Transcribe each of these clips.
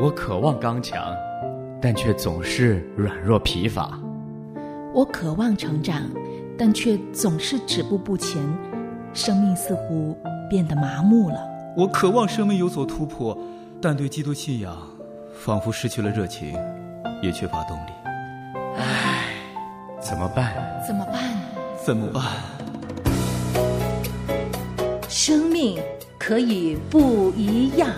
我渴望刚强，但却总是软弱疲乏。我渴望成长，但却总是止步不前，生命似乎变得麻木了。我渴望生命有所突破，但对基督信仰仿佛失去了热情，也缺乏动力。唉，怎么办？怎么办？怎么办？生命可以不一样。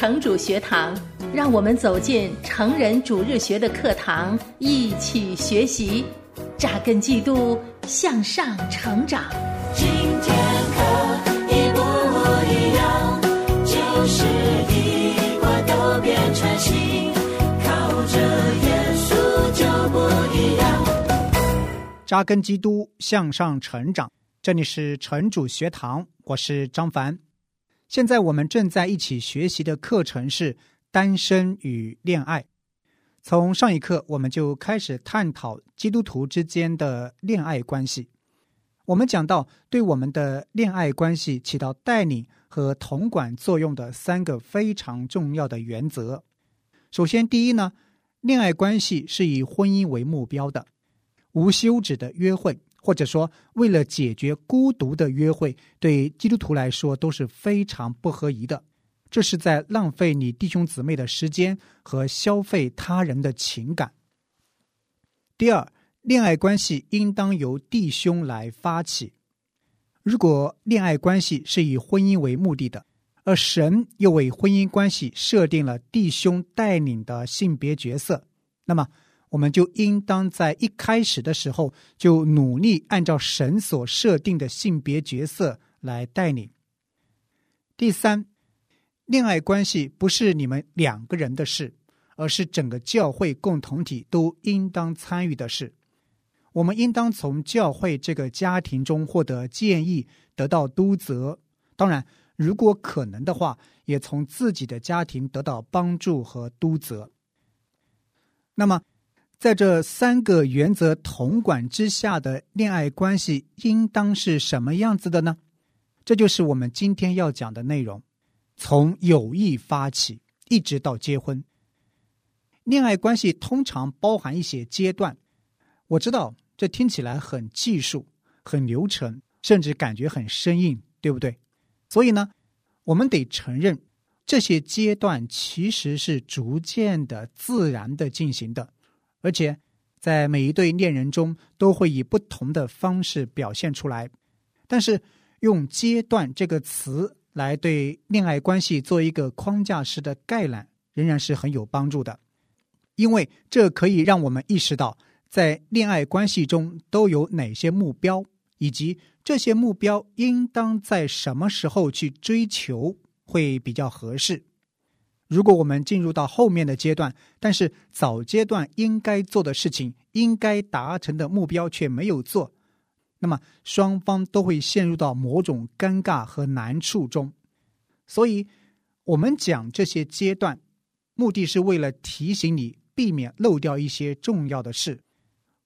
城主学堂，让我们走进成人主日学的课堂，一起学习，扎根基督，向上成长。今天可一不一样，就是一块都变成新，靠着耶稣就不一样。扎根基督，向上成长。这里是城主学堂，我是张凡。现在我们正在一起学习的课程是单身与恋爱。从上一课我们就开始探讨基督徒之间的恋爱关系。我们讲到对我们的恋爱关系起到带领和统管作用的三个非常重要的原则。首先，第一呢，恋爱关系是以婚姻为目标的，无休止的约会。或者说，为了解决孤独的约会，对基督徒来说都是非常不合宜的。这是在浪费你弟兄姊妹的时间和消费他人的情感。第二，恋爱关系应当由弟兄来发起。如果恋爱关系是以婚姻为目的的，而神又为婚姻关系设定了弟兄带领的性别角色，那么。我们就应当在一开始的时候就努力按照神所设定的性别角色来带领。第三，恋爱关系不是你们两个人的事，而是整个教会共同体都应当参与的事。我们应当从教会这个家庭中获得建议，得到督责。当然，如果可能的话，也从自己的家庭得到帮助和督责。那么。在这三个原则统管之下的恋爱关系，应当是什么样子的呢？这就是我们今天要讲的内容。从友谊发起，一直到结婚，恋爱关系通常包含一些阶段。我知道这听起来很技术、很流程，甚至感觉很生硬，对不对？所以呢，我们得承认，这些阶段其实是逐渐的、自然的进行的。而且，在每一对恋人中，都会以不同的方式表现出来。但是，用“阶段”这个词来对恋爱关系做一个框架式的概览，仍然是很有帮助的，因为这可以让我们意识到，在恋爱关系中都有哪些目标，以及这些目标应当在什么时候去追求会比较合适。如果我们进入到后面的阶段，但是早阶段应该做的事情、应该达成的目标却没有做，那么双方都会陷入到某种尴尬和难处中。所以，我们讲这些阶段，目的是为了提醒你，避免漏掉一些重要的事，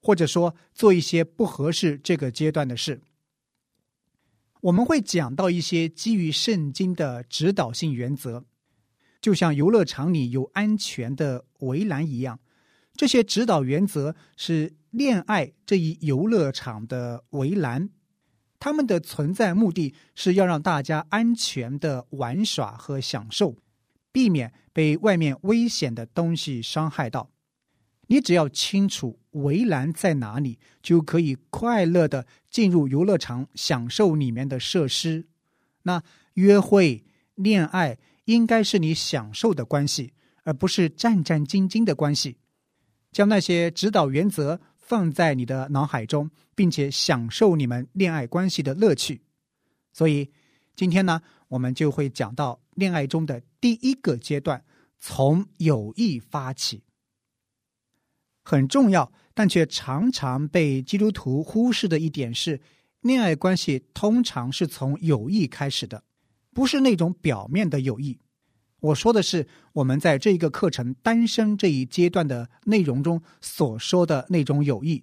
或者说做一些不合适这个阶段的事。我们会讲到一些基于圣经的指导性原则。就像游乐场里有安全的围栏一样，这些指导原则是恋爱这一游乐场的围栏。他们的存在目的是要让大家安全的玩耍和享受，避免被外面危险的东西伤害到。你只要清楚围栏在哪里，就可以快乐的进入游乐场，享受里面的设施。那约会、恋爱。应该是你享受的关系，而不是战战兢兢的关系。将那些指导原则放在你的脑海中，并且享受你们恋爱关系的乐趣。所以，今天呢，我们就会讲到恋爱中的第一个阶段——从友谊发起。很重要，但却常常被基督徒忽视的一点是，恋爱关系通常是从友谊开始的。不是那种表面的友谊，我说的是我们在这一个课程单身这一阶段的内容中所说的那种友谊。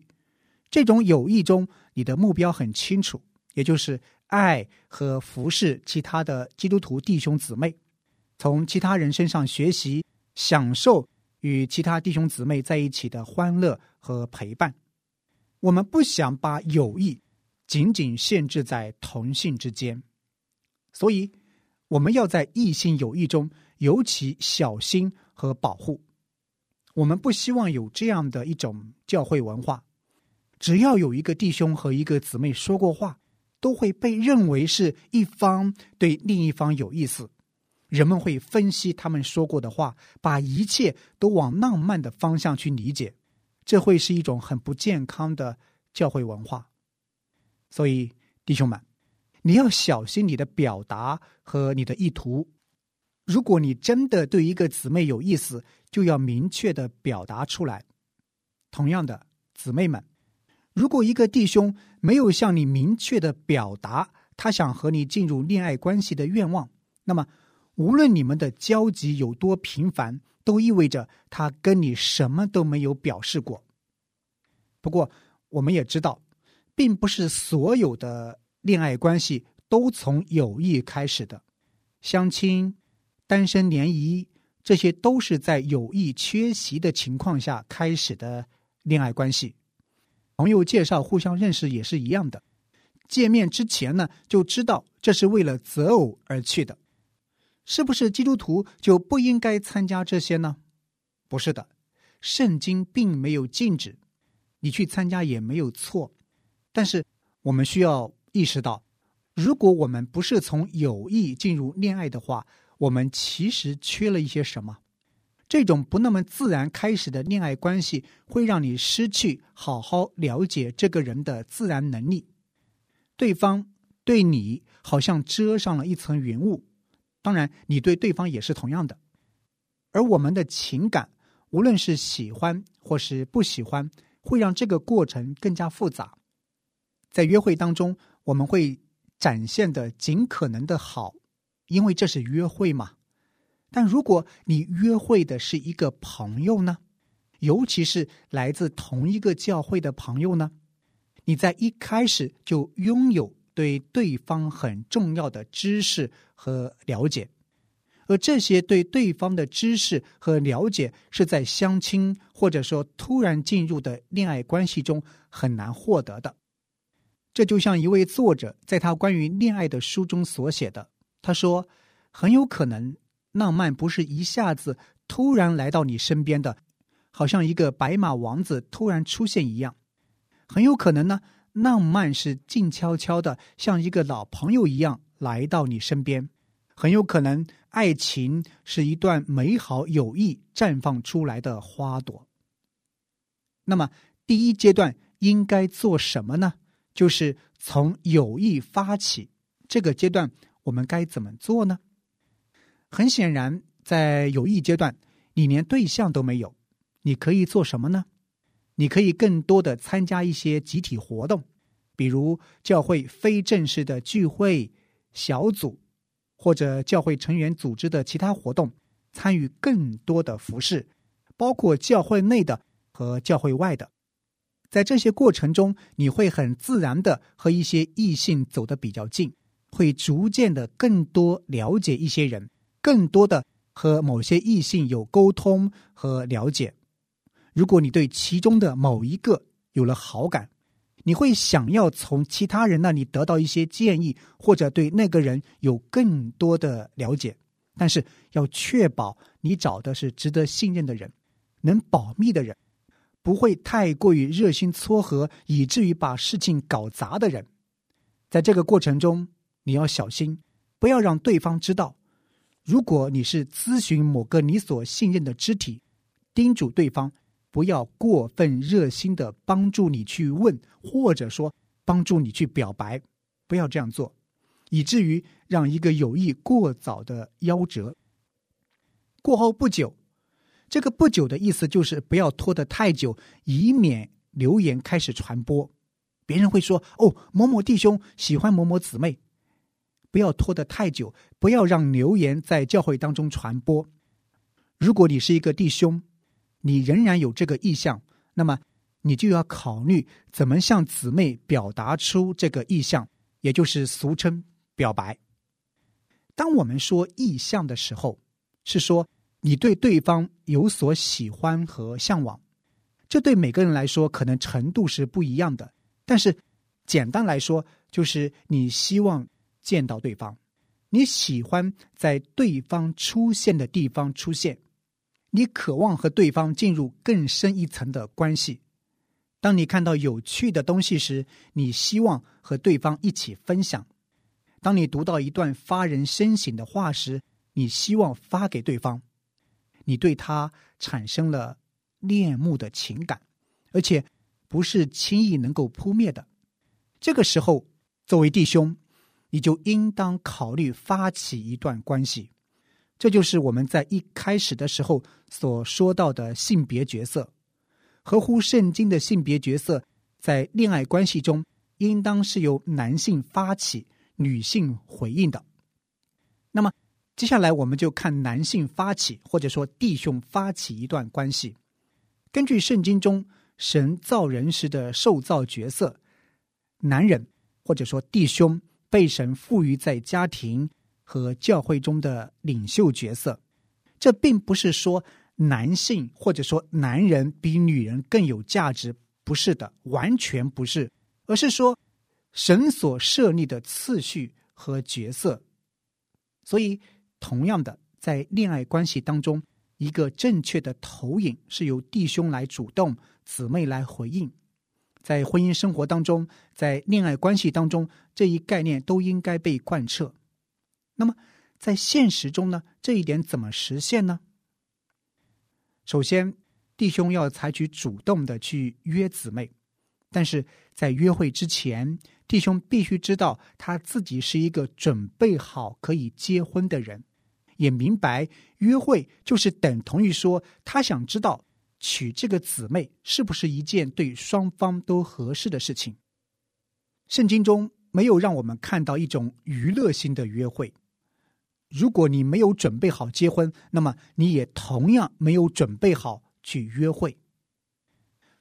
这种友谊中，你的目标很清楚，也就是爱和服侍其他的基督徒弟兄姊妹，从其他人身上学习，享受与其他弟兄姊妹在一起的欢乐和陪伴。我们不想把友谊仅仅限制在同性之间，所以我们要在异性友谊中尤其小心和保护。我们不希望有这样的一种教会文化：只要有一个弟兄和一个姊妹说过话，都会被认为是一方对另一方有意思。人们会分析他们说过的话，把一切都往浪漫的方向去理解，这会是一种很不健康的教会文化。所以，弟兄们，你要小心你的表达和你的意图。如果你真的对一个姊妹有意思，就要明确的表达出来。同样的，姊妹们，如果一个弟兄没有向你明确的表达他想和你进入恋爱关系的愿望，那么。无论你们的交集有多频繁，都意味着他跟你什么都没有表示过。不过，我们也知道，并不是所有的恋爱关系都从友谊开始的。相亲、单身联谊，这些都是在友谊缺席的情况下开始的恋爱关系。朋友介绍互相认识也是一样的。见面之前呢，就知道这是为了择偶而去的。是不是基督徒就不应该参加这些呢？不是的，圣经并没有禁止你去参加，也没有错。但是我们需要意识到，如果我们不是从友谊进入恋爱的话，我们其实缺了一些什么。这种不那么自然开始的恋爱关系，会让你失去好好了解这个人的自然能力。对方对你好像遮上了一层云雾。当然，你对对方也是同样的，而我们的情感，无论是喜欢或是不喜欢，会让这个过程更加复杂。在约会当中，我们会展现的尽可能的好，因为这是约会嘛。但如果你约会的是一个朋友呢，尤其是来自同一个教会的朋友呢，你在一开始就拥有。对对方很重要的知识和了解，而这些对对方的知识和了解是在相亲或者说突然进入的恋爱关系中很难获得的。这就像一位作者在他关于恋爱的书中所写的，他说：“很有可能，浪漫不是一下子突然来到你身边的，好像一个白马王子突然出现一样。很有可能呢。”浪漫是静悄悄的，像一个老朋友一样来到你身边。很有可能，爱情是一段美好友谊绽放出来的花朵。那么，第一阶段应该做什么呢？就是从有意发起。这个阶段我们该怎么做呢？很显然，在有意阶段，你连对象都没有，你可以做什么呢？你可以更多的参加一些集体活动，比如教会非正式的聚会、小组，或者教会成员组织的其他活动，参与更多的服饰，包括教会内的和教会外的。在这些过程中，你会很自然的和一些异性走得比较近，会逐渐的更多了解一些人，更多的和某些异性有沟通和了解。如果你对其中的某一个有了好感，你会想要从其他人那里得到一些建议，或者对那个人有更多的了解。但是要确保你找的是值得信任的人，能保密的人，不会太过于热心撮合，以至于把事情搞砸的人。在这个过程中，你要小心，不要让对方知道。如果你是咨询某个你所信任的肢体，叮嘱对方。不要过分热心的帮助你去问，或者说帮助你去表白，不要这样做，以至于让一个友谊过早的夭折。过后不久，这个不久的意思就是不要拖得太久，以免流言开始传播，别人会说：“哦，某某弟兄喜欢某某姊妹。”不要拖得太久，不要让流言在教会当中传播。如果你是一个弟兄，你仍然有这个意向，那么你就要考虑怎么向姊妹表达出这个意向，也就是俗称表白。当我们说意向的时候，是说你对对方有所喜欢和向往。这对每个人来说可能程度是不一样的，但是简单来说，就是你希望见到对方，你喜欢在对方出现的地方出现，你渴望和对方进入更深一层的关系。当你看到有趣的东西时，你希望和对方一起分享；当你读到一段发人深省的话时，你希望发给对方。你对他产生了恋慕的情感，而且不是轻易能够扑灭的。这个时候，作为弟兄，你就应当考虑发起一段关系。这就是我们在一开始的时候所说到的性别角色。合乎圣经的性别角色，在恋爱关系中，应当是由男性发起，女性回应的。那么，接下来我们就看男性发起，或者说弟兄发起一段关系。根据圣经中神造人时的受造角色，男人或者说弟兄被神赋予在家庭和教会中的领袖角色。这并不是说。男性或者说男人比女人更有价值，不是的，完全不是，而是说神所设立的次序和角色。所以，同样的，在恋爱关系当中，一个正确的投影是由弟兄来主动，姊妹来回应。在婚姻生活当中，在恋爱关系当中，这一概念都应该被贯彻。那么，在现实中呢？这一点怎么实现呢？首先，弟兄要采取主动的去约姊妹，但是在约会之前，弟兄必须知道他自己是一个准备好可以结婚的人，也明白约会就是等同于说他想知道娶这个姊妹是不是一件对双方都合适的事情。圣经中没有让我们看到一种娱乐性的约会。如果你没有准备好结婚，那么你也同样没有准备好去约会。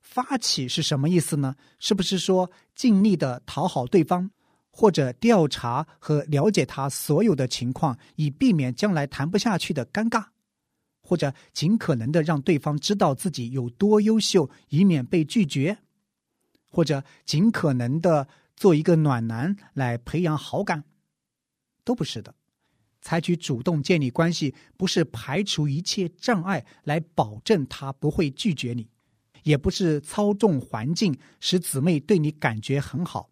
发起是什么意思呢？是不是说尽力的讨好对方，或者调查和了解他所有的情况，以避免将来谈不下去的尴尬，或者尽可能的让对方知道自己有多优秀，以免被拒绝，或者尽可能的做一个暖男来培养好感，都不是的。采取主动建立关系，不是排除一切障碍来保证他不会拒绝你，也不是操纵环境使姊妹对你感觉很好，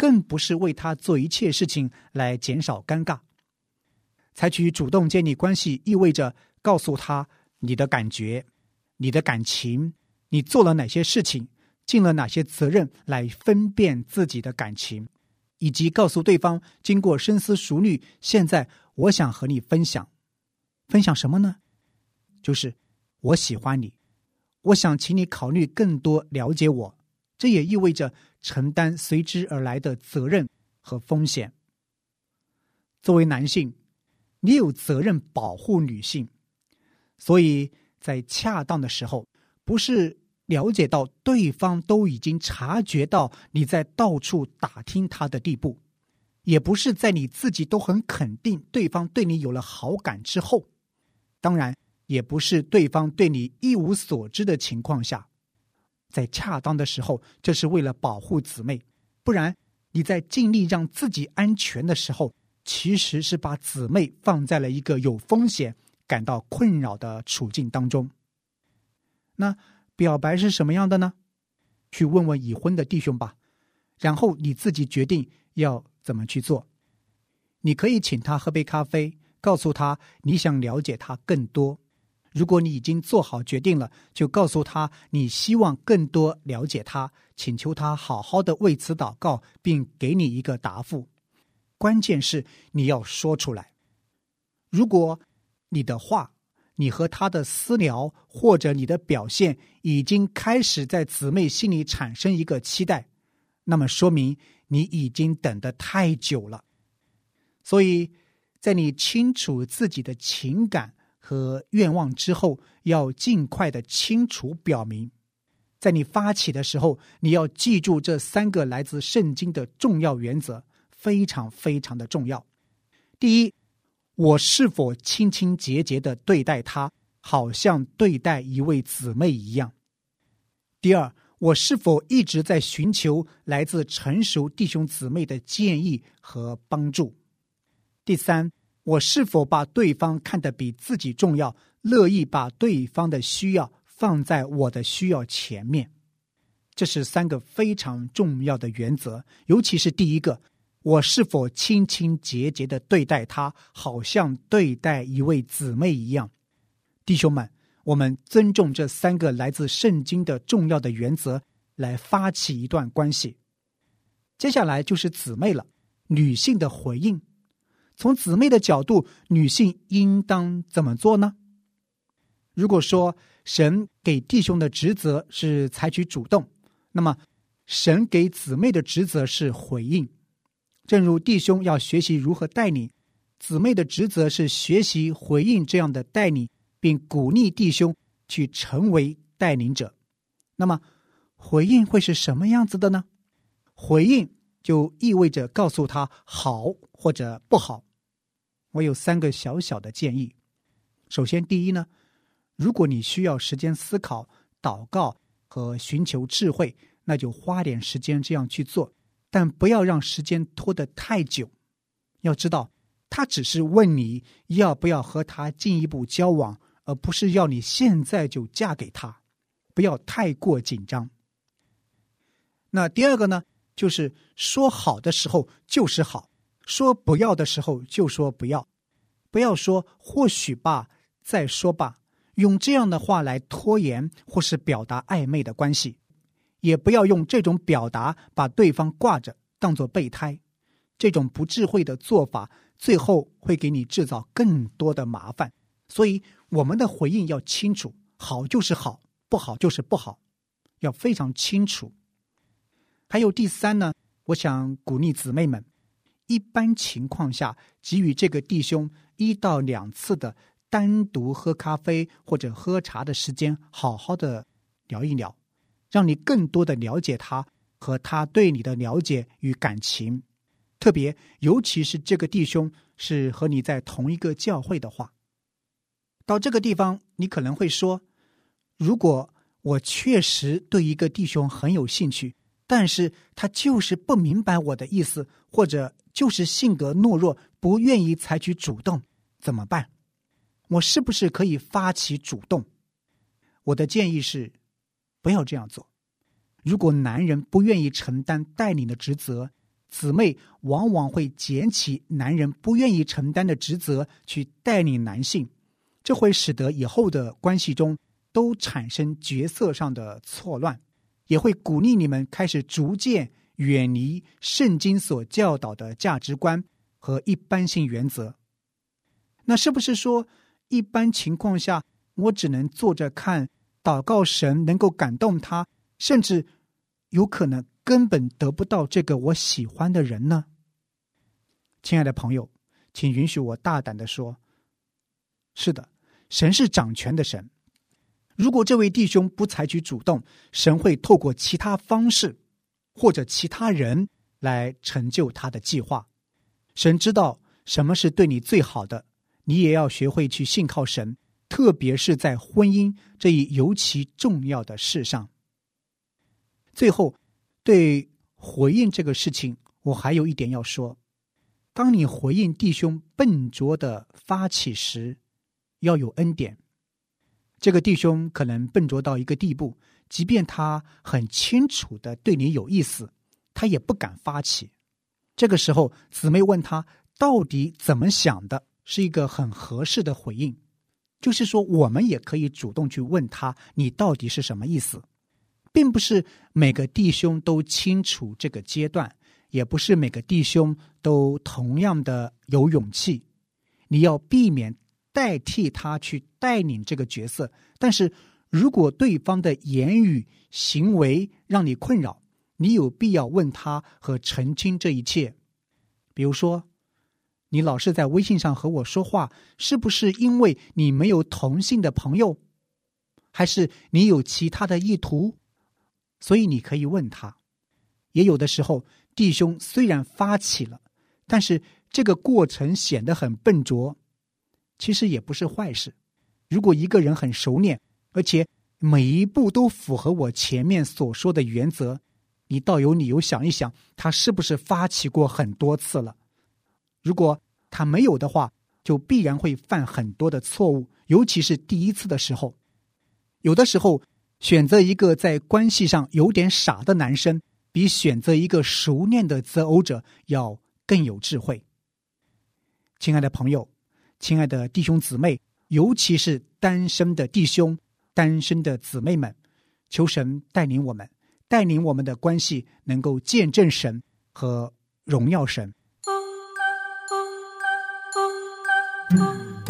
更不是为他做一切事情来减少尴尬。采取主动建立关系，意味着告诉他你的感觉、你的感情，你做了哪些事情，尽了哪些责任，来分辨自己的感情，以及告诉对方经过深思熟虑，现在。我想和你分享，分享什么呢？就是我喜欢你，我想请你考虑更多了解我。这也意味着承担随之而来的责任和风险。作为男性，你有责任保护女性，所以在恰当的时候，不是了解到对方都已经察觉到你在到处打听他的地步。也不是在你自己都很肯定对方对你有了好感之后，当然也不是对方对你一无所知的情况下，在恰当的时候，这是为了保护姊妹，不然你在尽力让自己安全的时候，其实是把姊妹放在了一个有风险、感到困扰的处境当中。那表白是什么样的呢？去问问已婚的弟兄吧，然后你自己决定要。怎么去做？你可以请他喝杯咖啡，告诉他你想了解他更多。如果你已经做好决定了，就告诉他你希望更多了解他，请求他好好的为此祷告，并给你一个答复。关键是你要说出来。如果你的话、你和他的私聊或者你的表现已经开始在姊妹心里产生一个期待，那么说明。你已经等得太久了，所以在你清楚自己的情感和愿望之后，要尽快的清楚表明。在你发起的时候，你要记住这三个来自圣经的重要原则，非常非常的重要。第一，我是否清清洁洁的对待他，好像对待一位姊妹一样。第二，我是否一直在寻求来自成熟弟兄姊妹的建议和帮助？第三，我是否把对方看得比自己重要，乐意把对方的需要放在我的需要前面？这是三个非常重要的原则，尤其是第一个，我是否清清洁洁的对待他，好像对待一位姊妹一样？弟兄们。我们尊重这三个来自圣经的重要的原则，来发起一段关系。接下来就是姊妹了，女性的回应。从姊妹的角度，女性应当怎么做呢？如果说神给弟兄的职责是采取主动，那么神给姊妹的职责是回应。正如弟兄要学习如何带领，姊妹的职责是学习回应这样的带领。并鼓励弟兄去成为带领者，那么回应会是什么样子的呢？回应就意味着告诉他好或者不好。我有三个小小的建议。首先，第一呢，如果你需要时间思考、祷告和寻求智慧，那就花点时间这样去做，但不要让时间拖得太久。要知道，他只是问你要不要和他进一步交往。而不是要你现在就嫁给他，不要太过紧张。那第二个呢，就是说好的时候就是好，说不要的时候就说不要，不要说或许吧，再说吧，用这样的话来拖延或是表达暧昧的关系，也不要用这种表达把对方挂着当做备胎，这种不智慧的做法，最后会给你制造更多的麻烦。所以。我们的回应要清楚，好就是好，不好就是不好，要非常清楚。还有第三呢，我想鼓励姊妹们，一般情况下给予这个弟兄一到两次的单独喝咖啡或者喝茶的时间，好好的聊一聊，让你更多的了解他和他对你的了解与感情。特别尤其是这个弟兄是和你在同一个教会的话。到这个地方，你可能会说：“如果我确实对一个弟兄很有兴趣，但是他就是不明白我的意思，或者就是性格懦弱，不愿意采取主动，怎么办？我是不是可以发起主动？”我的建议是，不要这样做。如果男人不愿意承担带领的职责，姊妹往往会捡起男人不愿意承担的职责去带领男性。这会使得以后的关系中都产生角色上的错乱，也会鼓励你们开始逐渐远离圣经所教导的价值观和一般性原则。那是不是说，一般情况下我只能坐着看，祷告神能够感动他，甚至有可能根本得不到这个我喜欢的人呢？亲爱的朋友，请允许我大胆的说。是的，神是掌权的神。如果这位弟兄不采取主动，神会透过其他方式或者其他人来成就他的计划。神知道什么是对你最好的，你也要学会去信靠神，特别是在婚姻这一尤其重要的事上。最后，对回应这个事情，我还有一点要说：当你回应弟兄笨拙的发起时，要有恩典，这个弟兄可能笨拙到一个地步，即便他很清楚的对你有意思，他也不敢发起。这个时候，姊妹问他到底怎么想的，是一个很合适的回应。就是说，我们也可以主动去问他，你到底是什么意思，并不是每个弟兄都清楚这个阶段，也不是每个弟兄都同样的有勇气。你要避免。代替他去带领这个角色，但是如果对方的言语行为让你困扰，你有必要问他和澄清这一切。比如说，你老是在微信上和我说话，是不是因为你没有同性的朋友，还是你有其他的意图？所以你可以问他。也有的时候，弟兄虽然发起了，但是这个过程显得很笨拙。其实也不是坏事，如果一个人很熟练，而且每一步都符合我前面所说的原则，你倒有理由想一想，他是不是发起过很多次了？如果他没有的话，就必然会犯很多的错误，尤其是第一次的时候。有的时候，选择一个在关系上有点傻的男生，比选择一个熟练的择偶者要更有智慧。亲爱的朋友，亲爱的弟兄姊妹，尤其是单身的弟兄、单身的姊妹们，求神带领我们，带领我们的关系能够见证神和荣耀神。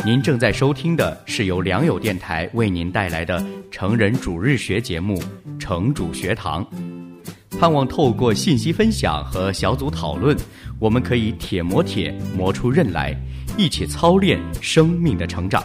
您正在收听的是由良友电台为您带来的成人主日学节目《成主学堂》，盼望透过信息分享和小组讨论，我们可以铁磨铁磨出刃来，一起操练生命的成长。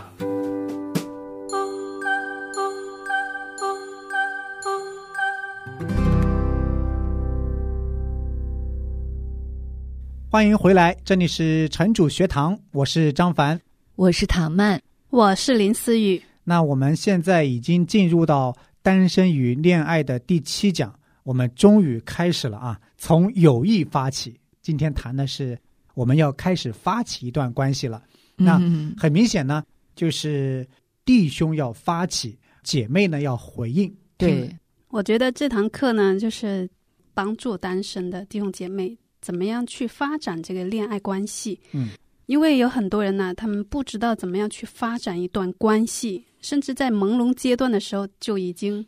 欢迎回来，这里是城主学堂，我是张凡。我是唐曼，我是林思雨。那我们现在已经进入到单身与恋爱的第七讲，我们终于开始了啊！从友谊发起，今天谈的是我们要开始发起一段关系了。那很明显呢，就是弟兄要发起，姐妹呢要回应。对，我觉得这堂课呢，就是帮助单身的弟兄姐妹怎么样去发展这个恋爱关系。嗯。因为有很多人呢，他们不知道怎么样去发展一段关系，甚至在朦胧阶段的时候就已经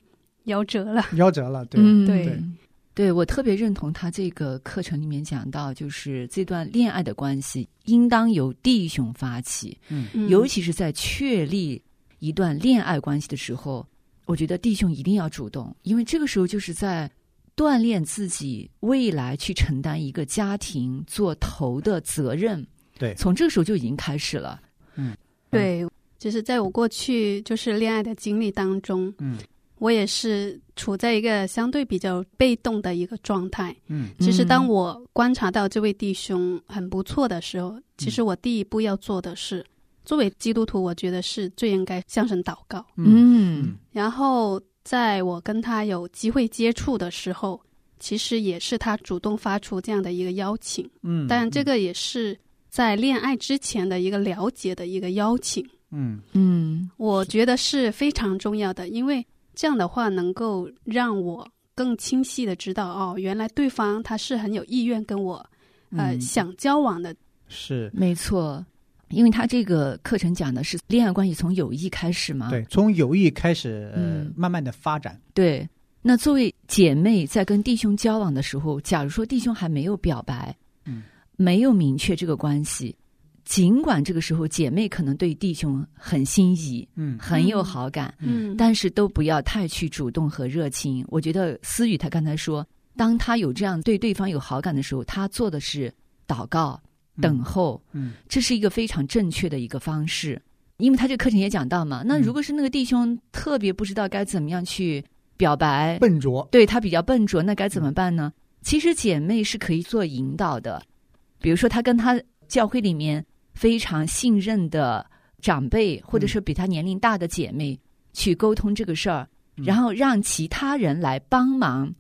夭折了。夭折了，对对。对，我特别认同他这个课程里面讲到，就是这段恋爱的关系应当由弟兄发起，嗯，尤其是在确立一段恋爱关系的时候，我觉得弟兄一定要主动，因为这个时候就是在锻炼自己未来去承担一个家庭做头的责任。对，从这个时候就已经开始了。嗯，对，就是在我过去就是恋爱的经历当中，嗯，我也是处在一个相对比较被动的一个状态。嗯，其实当我观察到这位弟兄很不错的时候，其实我第一步要做的是，作为基督徒，我觉得是最应该向神祷告。嗯，然后在我跟他有机会接触的时候，其实也是他主动发出这样的一个邀请。嗯，但这个也是。在恋爱之前的一个了解的一个邀请，嗯嗯，我觉得是非常重要的，因为这样的话能够让我更清晰的知道，哦，原来对方他是很有意愿跟我，呃，想交往的。是，没错，因为他这个课程讲的是恋爱关系从友谊开始嘛，对，从友谊开始，嗯，慢慢的发展。对，那作为姐妹在跟弟兄交往的时候，假如说弟兄还没有表白，嗯。没有明确这个关系，尽管这个时候姐妹可能对弟兄很心仪，嗯，很有好感，嗯，但是都不要太去主动和热情。我觉得思雨她刚才说，当她有这样对对方有好感的时候，她做的是祷告、等候，嗯，这是一个非常正确的一个方式。因为他这个课程也讲到嘛，那如果是那个弟兄特别不知道该怎么样去表白，笨拙，对他比较笨拙，那该怎么办呢？其实姐妹是可以做引导的。比如说，他跟他教会里面非常信任的长辈，或者是比他年龄大的姐妹去沟通这个事儿，然后让其他人来帮忙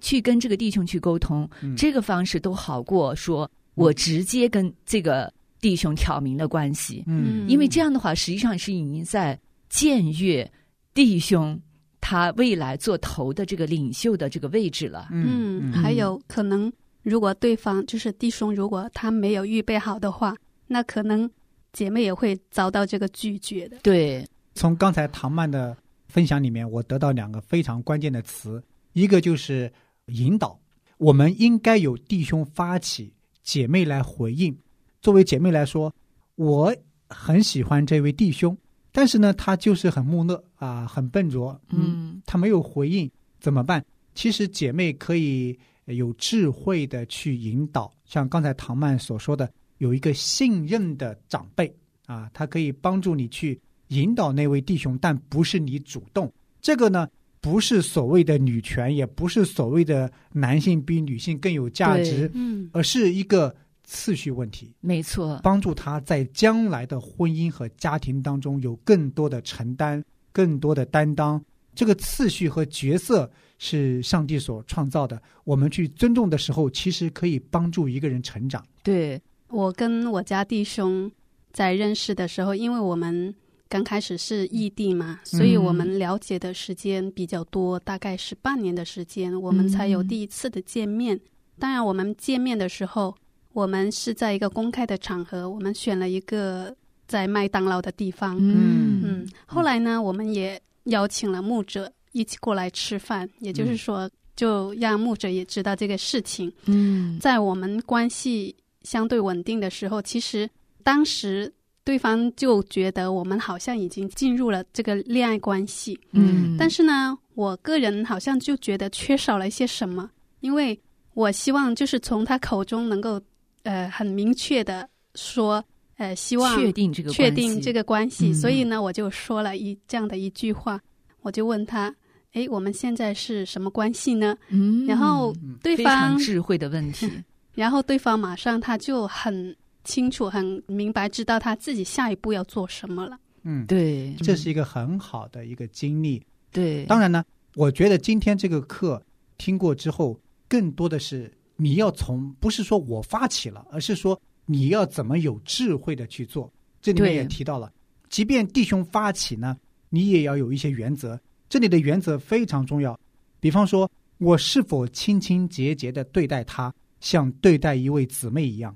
去跟这个弟兄去沟通，这个方式都好过说我直接跟这个弟兄挑明了关系。嗯，因为这样的话，实际上是已经在僭越弟兄他未来做头的这个领袖的这个位置了。嗯，还有可能。如果对方就是弟兄，如果他没有预备好的话，那可能姐妹也会遭到这个拒绝的。对，从刚才唐曼的分享里面，我得到两个非常关键的词，一个就是引导，我们应该有弟兄发起，姐妹来回应。作为姐妹来说，我很喜欢这位弟兄，但是呢，他就是很木讷啊，很笨拙，嗯，他没有回应，怎么办？其实姐妹可以。有智慧的去引导，像刚才唐曼所说的，有一个信任的长辈啊，他可以帮助你去引导那位弟兄，但不是你主动。这个呢，不是所谓的女权，也不是所谓的男性比女性更有价值，嗯，而是一个次序问题，没错，帮助他在将来的婚姻和家庭当中有更多的承担、更多的担当。这个次序和角色是上帝所创造的，我们去尊重的时候，其实可以帮助一个人成长。对，我跟我家弟兄在认识的时候，因为我们刚开始是异地嘛，所以我们了解的时间比较多，大概是半年的时间，我们才有第一次的见面。当然，我们见面的时候，我们是在一个公开的场合，我们选了一个在麦当劳的地方。嗯嗯，后来呢，我们也邀请了牧者一起过来吃饭，也就是说，就让牧者也知道这个事情。嗯，在我们关系相对稳定的时候，其实当时对方就觉得我们好像已经进入了这个恋爱关系，嗯，但是呢，我个人好像就觉得缺少了一些什么，因为我希望就是从他口中能够呃很明确的说，呃，希望确定这个确定这个，关系，嗯。所以呢，我就说了一这样的一句话，我就问他，诶，我们现在是什么关系呢？嗯，然后对非常方智慧的问题，然后对方马上他就很清楚、很明白，知道他自己下一步要做什么了。嗯，对，这是一个很好的一个经历。对，当然呢，我觉得今天这个课听过之后，更多的是你要从不是说我发起了，而是说你要怎么有智慧的去做。这里面也提到了，即便弟兄发起呢，你也要有一些原则。这里的原则非常重要，比方说，我是否清清洁洁的对待他，像对待一位姊妹一样。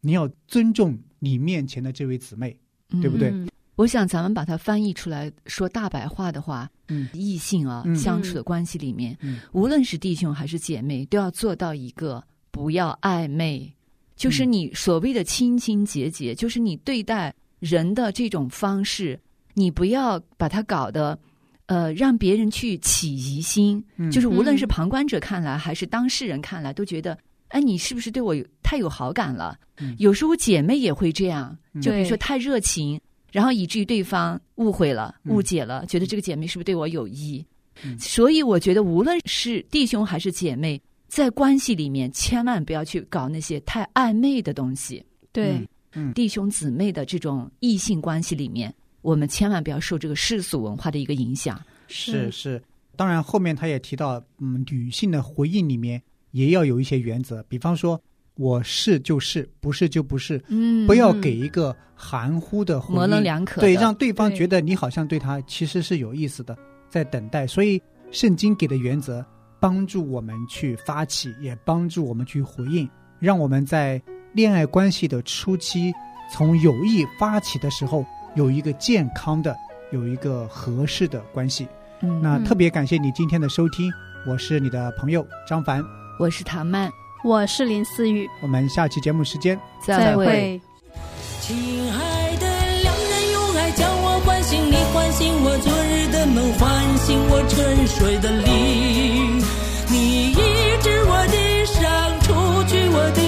你要尊重你面前的这位姊妹，对不对？嗯我想咱们把它翻译出来说大白话的话，嗯。异性啊、嗯。相处的关系里面，嗯。无论是弟兄还是姐妹，都要做到一个不要暧昧，就是嗯。你所谓的清清洁洁，就是你对待人的这种方式，你不要把它搞得。呃，让别人去起疑心，嗯。就是无论嗯。是旁观者看来，还是当事人看来，都觉得，哎，你是不是对我有太有好感了？嗯有时候姐妹也会这样，就比如说太热情，然后以至于对方误会了、嗯误解了，觉得这个姐妹是不是对我有意？嗯所以我觉得，无论是弟兄还是姐妹，在关系里面千万不要去搞那些太暧昧的东西。对，嗯弟兄姊妹的这种异性关系里面，我们千万不要受这个世俗文化的一个影响。是是，当然后面他也提到，嗯，女性的回应里面也要有一些原则，比方说我是就是，不是就不是，嗯。不要给一个含糊的回应，模棱两可。对，让对方觉得你好像对他其实是有意思的，在等待。所以圣经给的原则帮助我们去发起，也帮助我们去回应，让我们在恋爱关系的初期，从有意发起的时候，有一个健康的、有一个合适的关系。嗯。那特别感谢你今天的收听，我是你的朋友张凡，我是唐曼，我是林思雨，我们下期节目时间再会。会。亲爱的，两人用爱将我唤醒，你唤醒我昨日的梦，唤醒我沉睡的灵。你医治我的伤，除去我的